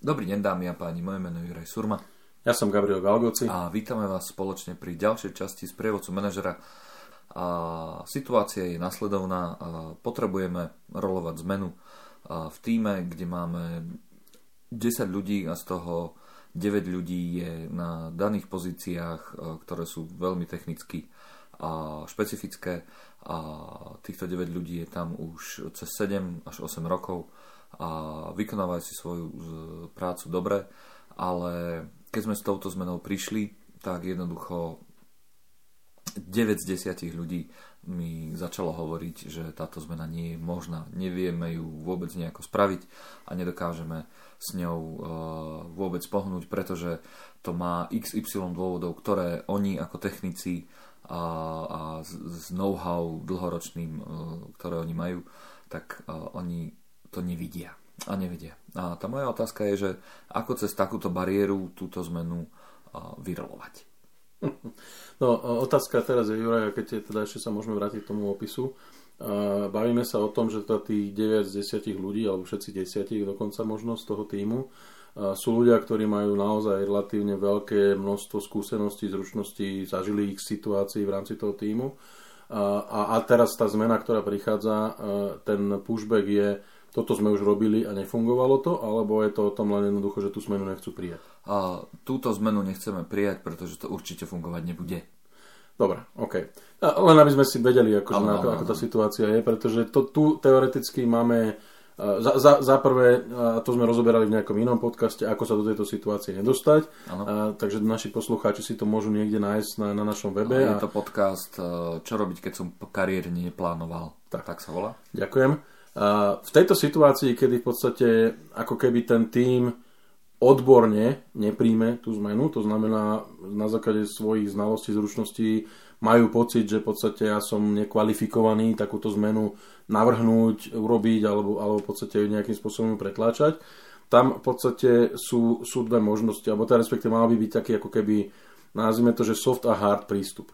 Dobrý deň dámy a páni, moje meno je Juraj Surma. Ja som Gabriel Galgoci. A vítame vás spoločne pri ďalšej časti z prievodcu manažera. A situácia je nasledovná. A potrebujeme rolovať zmenu a v týme, kde máme 10 ľudí a z toho 9 ľudí je na daných pozíciách, ktoré sú veľmi technicky a špecifické a týchto 9 ľudí je tam už cez 7 až 8 rokov a vykonávajú si svoju prácu dobre, ale keď sme s touto zmenou prišli, tak jednoducho 9 z 10 ľudí mi začalo hovoriť, že táto zmena nie je možná. Nevieme ju vôbec nejako spraviť a nedokážeme s ňou uh, vôbec pohnúť, pretože to má XY dôvodov, ktoré oni ako technici a, a s know-how dlhoročným, uh, ktoré oni majú, tak uh, oni to nevidia a nevedia. A tá moja otázka je, že ako cez takúto bariéru túto zmenu vyrolovať. No, otázka teraz je, Juraj, keď teda ešte sa môžeme vrátiť k tomu opisu. Bavíme sa o tom, že teda tých 9 z 10 ľudí, alebo všetci 10 dokonca možno z toho týmu, sú ľudia, ktorí majú naozaj relatívne veľké množstvo skúseností, zručností, zažili ich situácií v rámci toho týmu. A, a teraz tá zmena, ktorá prichádza, ten pushback je toto sme už robili a nefungovalo to, alebo je to o tom len jednoducho, že tú zmenu nechcú prijať? A túto zmenu nechceme prijať, pretože to určite fungovať nebude. Dobre, OK. A len aby sme si vedeli, ako, ale, ako, ako tá situácia je, pretože to, tu teoreticky máme za, za, za prvé, a to sme rozoberali v nejakom inom podcaste, ako sa do tejto situácie nedostať. A, takže naši poslucháči si to môžu niekde nájsť na, na našom webe. A je to podcast Čo robiť, keď som kariérne neplánoval. Tak. tak sa volá. Ďakujem. V tejto situácii, kedy v podstate ako keby ten tým odborne nepríjme tú zmenu, to znamená na základe svojich znalostí, zručností majú pocit, že v podstate ja som nekvalifikovaný takúto zmenu navrhnúť, urobiť alebo, alebo v podstate nejakým spôsobom pretláčať. Tam v podstate sú, sú dve možnosti, alebo teda respektíve mal by byť taký ako keby, nazvime to, že soft a hard prístup.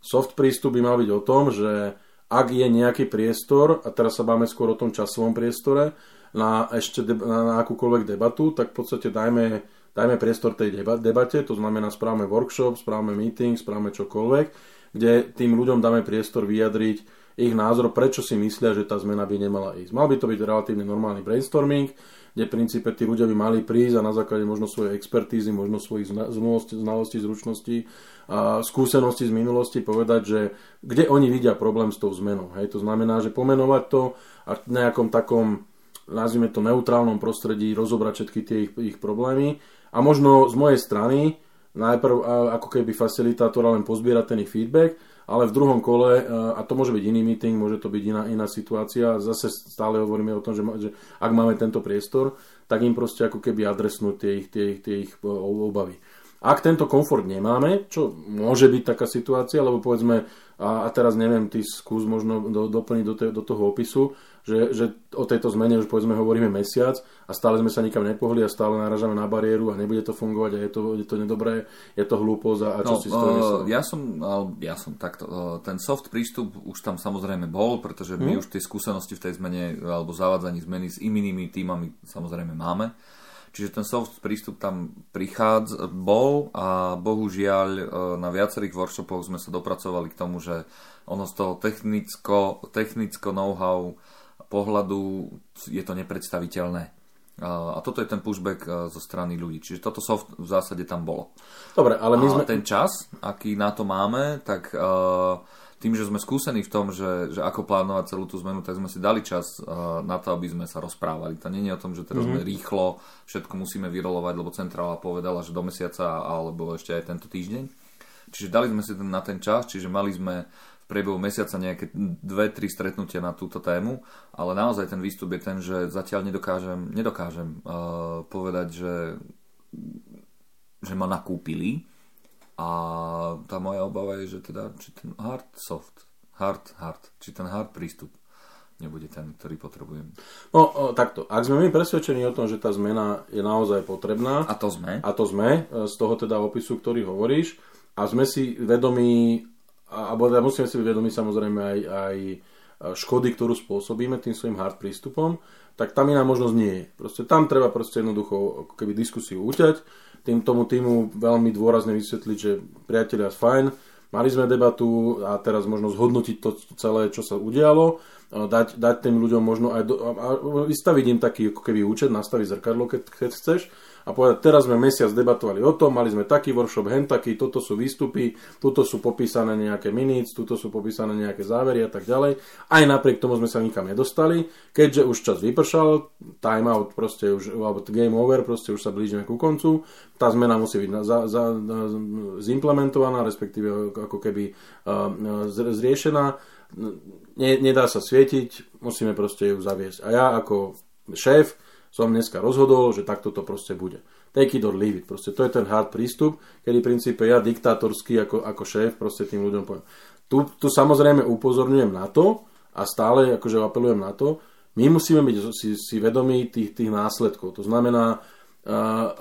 Soft prístup by mal byť o tom, že ak je nejaký priestor, a teraz sa báme skôr o tom časovom priestore, na ešte deb- na akúkoľvek debatu, tak v podstate dajme, dajme priestor tej deba- debate, to znamená správame workshop, správame meeting, správame čokoľvek, kde tým ľuďom dáme priestor vyjadriť ich názor, prečo si myslia, že tá zmena by nemala ísť. Mal by to byť relatívne normálny brainstorming, kde v princípe tí ľudia by mali prísť a na základe možno svojej expertízy, možno svojich znalostí, zručností a skúsenosti z minulosti povedať, že kde oni vidia problém s tou zmenou. Hej, to znamená, že pomenovať to a v nejakom takom, nazvime to neutrálnom prostredí, rozobrať všetky tie ich, ich problémy a možno z mojej strany najprv ako keby facilitátora len pozbierať ten ich feedback ale v druhom kole, a to môže byť iný meeting, môže to byť iná, iná situácia, zase stále hovoríme o tom, že, že ak máme tento priestor, tak im proste ako keby adresnúť tie tie, tie ich obavy. Ak tento komfort nemáme, čo môže byť taká situácia, lebo povedzme, a, a teraz neviem, ty skús možno do, doplniť do, te, do toho opisu, že, že o tejto zmene už povedzme hovoríme mesiac a stále sme sa nikam nepohli a stále naražame na bariéru a nebude to fungovať a je to, je to nedobré, je to hlúposť a, a čo no, si z toho uh, Ja som, ja som takto, uh, ten soft prístup už tam samozrejme bol, pretože my hmm. už tie skúsenosti v tej zmene alebo zavádzaní zmeny s inými týmami samozrejme máme. Čiže ten soft prístup tam prichádza, bol a bohužiaľ e, na viacerých workshopoch sme sa dopracovali k tomu, že ono z toho technicko, technicko know-how pohľadu je to nepredstaviteľné. A toto je ten pushback e, zo strany ľudí. Čiže toto soft v zásade tam bolo. Dobre, ale my sme... A ten čas, aký na to máme, tak uh, tým, že sme skúsení v tom, že, že ako plánovať celú tú zmenu, tak sme si dali čas uh, na to, aby sme sa rozprávali. To nie je o tom, že teraz mm-hmm. sme rýchlo všetko musíme vyrolovať, lebo centrála povedala, že do mesiaca alebo ešte aj tento týždeň. Čiže dali sme si ten, na ten čas, čiže mali sme priebehu mesiaca nejaké dve, tri stretnutia na túto tému, ale naozaj ten výstup je ten, že zatiaľ nedokážem, nedokážem uh, povedať, že, že ma nakúpili a tá moja obava je, že teda, či ten hard soft, hard hard, či ten hard prístup nebude ten, ktorý potrebujem. No, o, takto. Ak sme my presvedčení o tom, že tá zmena je naozaj potrebná. A to sme. A to sme, e, z toho teda opisu, ktorý hovoríš. A sme si vedomí alebo teda musíme si byť vedomi samozrejme aj, aj škody, ktorú spôsobíme tým svojim hard prístupom, tak tam iná možnosť nie je. Proste tam treba proste jednoducho keby diskusiu uťať, tým tomu týmu veľmi dôrazne vysvetliť, že priatelia, fajn, mali sme debatu a teraz možno zhodnotiť to celé, čo sa udialo, dať, dať tým ľuďom možno aj do, a vystaviť im taký ako keby účet, nastaviť zrkadlo, keď, keď chceš a povedať, teraz sme mesiac debatovali o tom, mali sme taký workshop, hen taký, toto sú výstupy, tuto sú popísané nejaké minutes, tuto sú popísané nejaké závery a tak ďalej. Aj napriek tomu sme sa nikam nedostali, keďže už čas vypršal, time out proste už, alebo game over, proste už sa blížime ku koncu, tá zmena musí byť za, za, zimplementovaná, respektíve ako keby uh, zriešená, ne, nedá sa svietiť, musíme proste ju zaviesť. A ja ako šéf som dneska rozhodol, že takto to proste bude. Take it or leave it. Proste to je ten hard prístup, kedy v princípe ja diktátorský ako, ako šéf proste tým ľuďom poviem. Tu, tu samozrejme upozorňujem na to a stále akože apelujem na to, my musíme byť si, si vedomí tých, tých následkov. To znamená,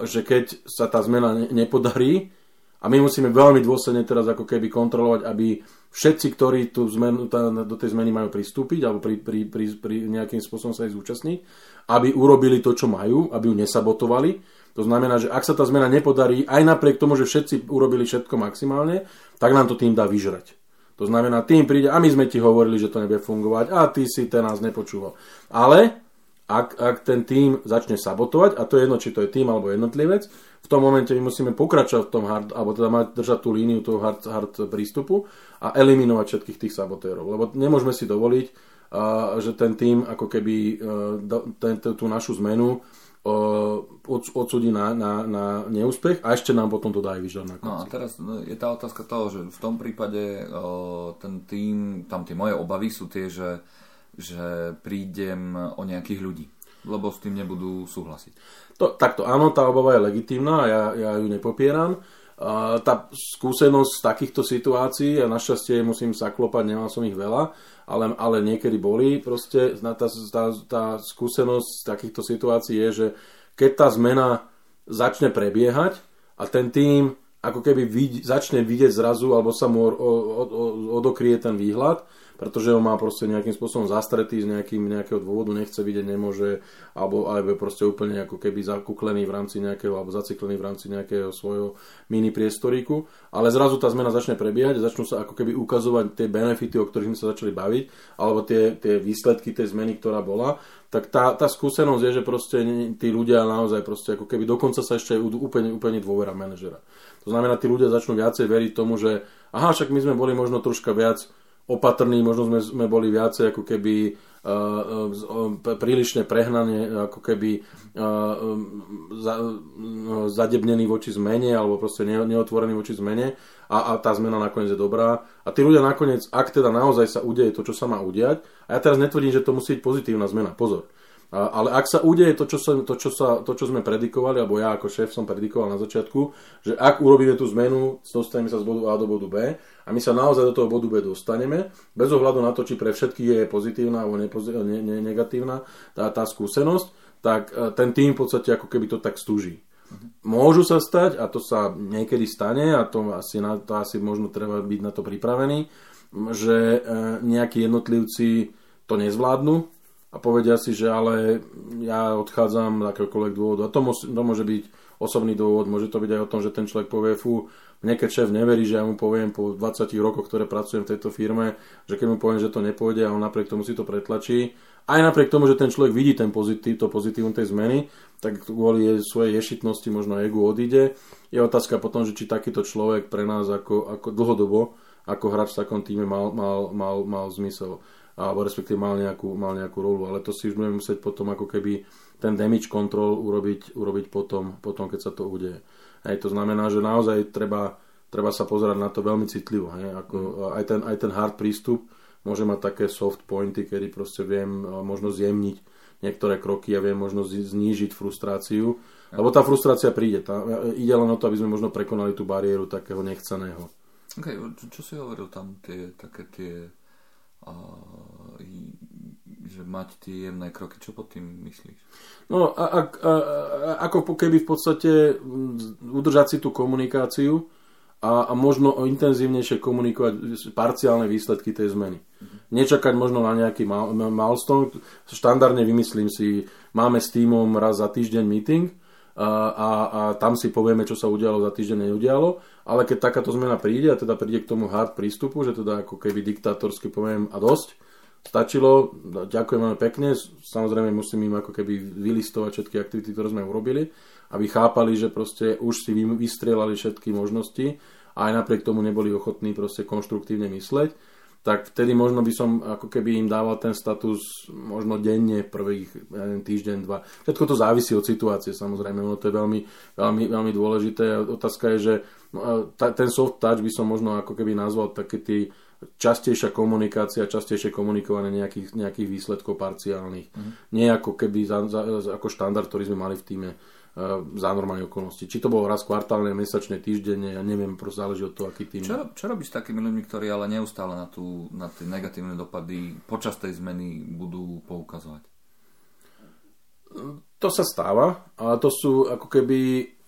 že keď sa tá zmena ne, nepodarí, a my musíme veľmi dôsledne teraz ako keby kontrolovať, aby všetci, ktorí tú zmenu, tá, do tej zmeny majú pristúpiť alebo pri, pri, pri, pri nejakým spôsobom sa aj zúčastniť, aby urobili to, čo majú, aby ju nesabotovali. To znamená, že ak sa tá zmena nepodarí, aj napriek tomu, že všetci urobili všetko maximálne, tak nám to tým dá vyžrať. To znamená, tým príde, a my sme ti hovorili, že to nebude fungovať, a ty si ten nás nepočúval. Ale ak, ak ten tým začne sabotovať, a to je jedno, či to je tým alebo jednotlivec, v tom momente my musíme pokračovať v tom hard, alebo teda mať, držať tú líniu toho hard, hard prístupu a eliminovať všetkých tých sabotérov. Lebo nemôžeme si dovoliť, uh, že ten tým ako keby uh, ten, tú našu zmenu uh, odsudí na, na, na neúspech a ešte nám potom to dá aj vyžať na konci. No a teraz no, je tá otázka toho, že v tom prípade uh, ten tým, tam tie moje obavy sú tie, že, že prídem o nejakých ľudí lebo s tým nebudú súhlasiť. To, takto áno, tá obava je legitímna ja, ja ju nepopieram. Uh, tá skúsenosť z takýchto situácií, a našťastie musím sa klopať, nemal som ich veľa, ale, ale niekedy boli, proste tá, tá, tá skúsenosť z takýchto situácií je, že keď tá zmena začne prebiehať a ten tým ako keby vid, začne vidieť zrazu, alebo sa mu odokrie ten výhľad, pretože ho má proste nejakým spôsobom zastretý z nejakým, nejakého dôvodu, nechce vidieť, nemôže, alebo, alebo proste úplne ako keby zakuklený v rámci nejakého, alebo zaciklený v rámci nejakého svojho mini priestoríku, ale zrazu tá zmena začne prebiehať začnú sa ako keby ukazovať tie benefity, o ktorých sme sa začali baviť, alebo tie, tie výsledky tej zmeny, ktorá bola, tak tá, tá skúsenosť je, že proste tí ľudia naozaj proste ako keby dokonca sa ešte úplne, úplne dôvera manažera. To znamená, tí ľudia začnú viacej veriť tomu, že aha, však my sme boli možno troška viac opatrní, možno sme, sme boli viacej ako keby uh, prílišne prehnane, ako keby uh, za, uh, zadebnení voči zmene alebo proste ne, neotvorení voči zmene a, a tá zmena nakoniec je dobrá. A tí ľudia nakoniec, ak teda naozaj sa udeje to, čo sa má udiať, a ja teraz netvrdím, že to musí byť pozitívna zmena, pozor. Ale ak sa udeje to čo, sa, to, čo sa, to, čo sme predikovali, alebo ja ako šéf som predikoval na začiatku, že ak urobíme tú zmenu, dostaneme sa z bodu A do bodu B a my sa naozaj do toho bodu B dostaneme, bez ohľadu na to, či pre všetkých je pozitívna alebo ne, ne, negatívna tá, tá skúsenosť, tak e, ten tým v podstate ako keby to tak stúži. Môžu sa stať, a to sa niekedy stane, a to asi, na, to asi možno treba byť na to pripravený, že e, nejakí jednotlivci to nezvládnu, a povedia si, že ale ja odchádzam z akéhokoľvek dôvodu. A to, môže, to môže byť osobný dôvod, môže to byť aj o tom, že ten človek povie, fú, mne šéf neverí, že ja mu poviem po 20 rokoch, ktoré pracujem v tejto firme, že keď mu poviem, že to nepôjde a on napriek tomu si to pretlačí, aj napriek tomu, že ten človek vidí ten pozitív, to pozitívum tej zmeny, tak kvôli svojej ješitnosti možno egu odíde. Je otázka potom, že či takýto človek pre nás ako, ako dlhodobo, ako hráč v takom týme mal, mal, mal, mal zmysel alebo respektíve mal nejakú, mal nejakú rolu, ale to si už budeme musieť potom ako keby ten damage control urobiť, urobiť potom, potom, keď sa to udeje. Hej, to znamená, že naozaj treba, treba sa pozerať na to veľmi citlivo. Hej, ako, aj, ten, aj ten hard prístup môže mať také soft pointy, kedy proste viem možno zjemniť niektoré kroky a viem možno znížiť frustráciu. Lebo tá frustrácia príde. Tá, ide len o to, aby sme možno prekonali tú bariéru takého nechceného. Okay, čo, čo si hovoril tam, tie, také tie a, že mať tie jemné kroky. Čo pod tým myslíš? No, a, a, a, ako keby v podstate udržať si tú komunikáciu a a, možno intenzívnejšie komunikovať parciálne výsledky tej zmeny. Nečakať možno na nejaký milestone. Štandardne vymyslím si, máme s týmom raz za týždeň meeting a, a, a tam si povieme, čo sa udialo za týždeň, neudialo. Ale keď takáto zmena príde a teda príde k tomu hard prístupu, že teda ako keby diktátorsky poviem a dosť, stačilo, ďakujem veľmi pekne, samozrejme musím im ako keby vylistovať všetky aktivity, ktoré sme urobili, aby chápali, že proste už si vystrelali všetky možnosti a aj napriek tomu neboli ochotní proste konštruktívne mysleť, tak vtedy možno by som ako keby im dával ten status možno denne prvých ja neviem, týždeň, dva. Všetko to závisí od situácie samozrejme, no to je veľmi, veľmi, veľmi dôležité. Otázka je, že no, ten soft touch by som možno ako keby nazval také tí častejšia komunikácia, častejšie komunikovanie nejakých, nejakých výsledkov parciálnych. Mm. Nie ako keby za, za, ako štandard, ktorý sme mali v týme za normálne okolnosti. Či to bolo raz kvartálne, mesačne, týždenne, ja neviem, proste záleží od toho, aký tým. Čo, čo robíš s takými ľuďmi, ktorí ale neustále na, tú, na tie negatívne dopady počas tej zmeny budú poukazovať? To sa stáva, ale to sú ako keby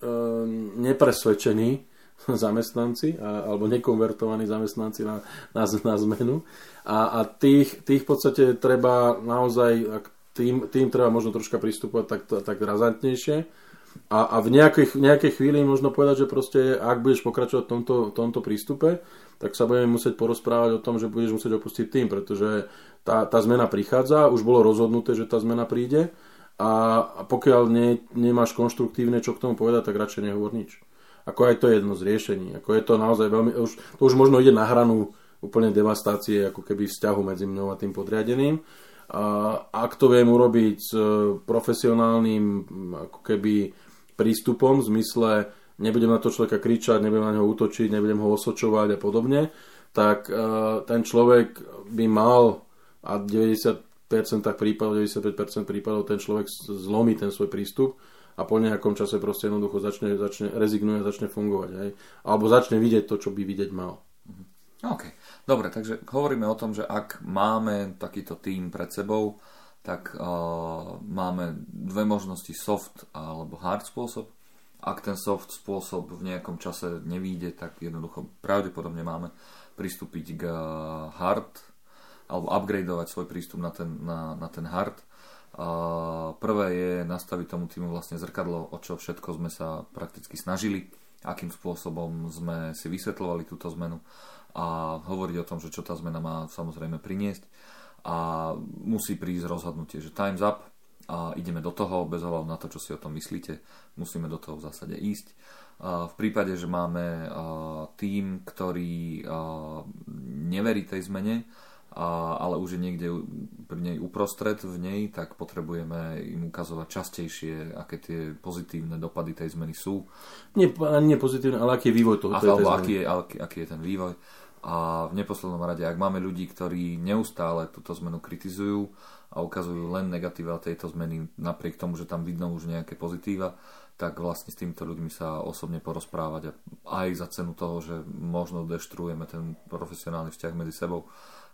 uh, nepresvedčení zamestnanci a, alebo nekonvertovaní zamestnanci na, na, na zmenu. A, a tých, tých v podstate treba naozaj, tým, tým treba možno troška pristupovať tak, tak razantnejšie. A, a v nejakej, nejakej chvíli možno povedať, že proste ak budeš pokračovať v tomto, tomto prístupe, tak sa budeme musieť porozprávať o tom, že budeš musieť opustiť tým, pretože tá, tá zmena prichádza, už bolo rozhodnuté, že tá zmena príde a, a pokiaľ ne, nemáš konštruktívne čo k tomu povedať, tak radšej nehovor nič ako aj to je jedno z riešení. Ako je to naozaj veľmi, už, to už možno ide na hranu úplne devastácie ako keby vzťahu medzi mnou a tým podriadeným. A ak to viem urobiť s e, profesionálnym ako keby prístupom v zmysle nebudem na to človeka kričať, nebudem na neho útočiť, nebudem ho osočovať a podobne, tak uh, ten človek by mal a 90% prípadov, 95% prípadov ten človek zlomí ten svoj prístup a po nejakom čase proste jednoducho začne, začne rezignuje a začne fungovať. Hej? Alebo začne vidieť to, čo by vidieť mal. Mhm. OK. Dobre, takže hovoríme o tom, že ak máme takýto tým pred sebou, tak uh, máme dve možnosti soft alebo hard spôsob. Ak ten soft spôsob v nejakom čase nevíde, tak jednoducho pravdepodobne máme pristúpiť k hard alebo upgradeovať svoj prístup na ten, na, na ten hard Prvé je nastaviť tomu týmu vlastne zrkadlo, o čo všetko sme sa prakticky snažili, akým spôsobom sme si vysvetľovali túto zmenu a hovoriť o tom, že čo tá zmena má samozrejme priniesť a musí prísť rozhodnutie, že time's up a ideme do toho bez ohľadu na to, čo si o tom myslíte, musíme do toho v zásade ísť. V prípade, že máme tým, ktorý neverí tej zmene, ale už je niekde pri nej uprostred v nej, tak potrebujeme im ukazovať častejšie, aké tie pozitívne dopady tej zmeny sú. Nie, nie pozitívne, ale aký je vývoj toho, tej, alebo aký je, aký, aký je ten vývoj. A v neposlednom rade, ak máme ľudí, ktorí neustále túto zmenu kritizujú a ukazujú len negatíva tejto zmeny, napriek tomu, že tam vidno už nejaké pozitíva, tak vlastne s týmito ľuďmi sa osobne porozprávať a aj za cenu toho, že možno deštruujeme ten profesionálny vzťah medzi sebou,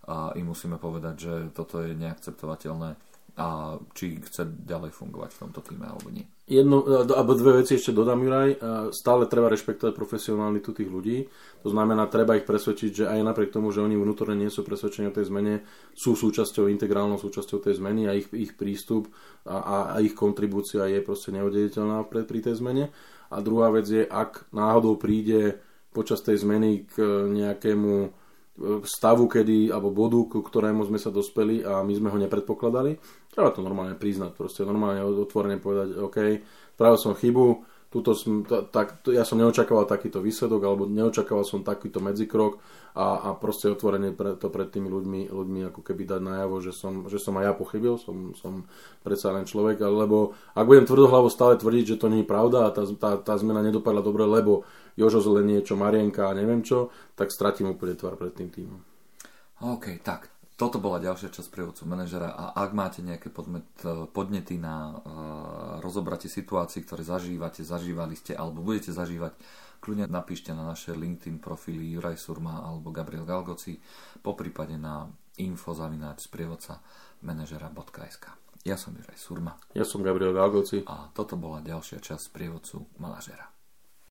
a im musíme povedať, že toto je neakceptovateľné a či chce ďalej fungovať v tomto týme alebo nie. Jedno, alebo dve veci ešte dodám, Juraj. Stále treba rešpektovať profesionalitu tých ľudí. To znamená, treba ich presvedčiť, že aj napriek tomu, že oni vnútorne nie sú presvedčení o tej zmene, sú súčasťou, integrálnou súčasťou tej zmeny a ich, ich prístup a, a, a ich kontribúcia je proste neoddeliteľná pri, pri tej zmene. A druhá vec je, ak náhodou príde počas tej zmeny k nejakému stavu, kedy, alebo bodu, ku ktorému sme sa dospeli a my sme ho nepredpokladali. Treba to normálne priznať, proste normálne otvorene povedať, OK, spravil som chybu, túto som, tak, ja som neočakával takýto výsledok, alebo neočakával som takýto medzikrok a, a proste otvorene pre, to pred tými ľuďmi, ľuďmi ako keby dať najavo, že som, že som aj ja pochybil, som, som predsa len človek, lebo ak budem tvrdohlavo stále tvrdiť, že to nie je pravda a tá, tá, tá zmena nedopadla dobre, lebo Jožo zle niečo, Marienka a neviem čo, tak stratím úplne tvar pred tým týmom. OK, tak toto bola ďalšia časť prievodcu manažera a ak máte nejaké podmet, e, podnety na uh, rozobratie situácií, ktoré zažívate, zažívali ste alebo budete zažívať, kľudne napíšte na naše LinkedIn profily Juraj Surma alebo Gabriel Galgoci, po prípade na infozavináč sprievodca manažera.sk. Ja som Juraj Surma. Ja som Gabriel Galgoci. A toto bola ďalšia časť sprievodcu manažera.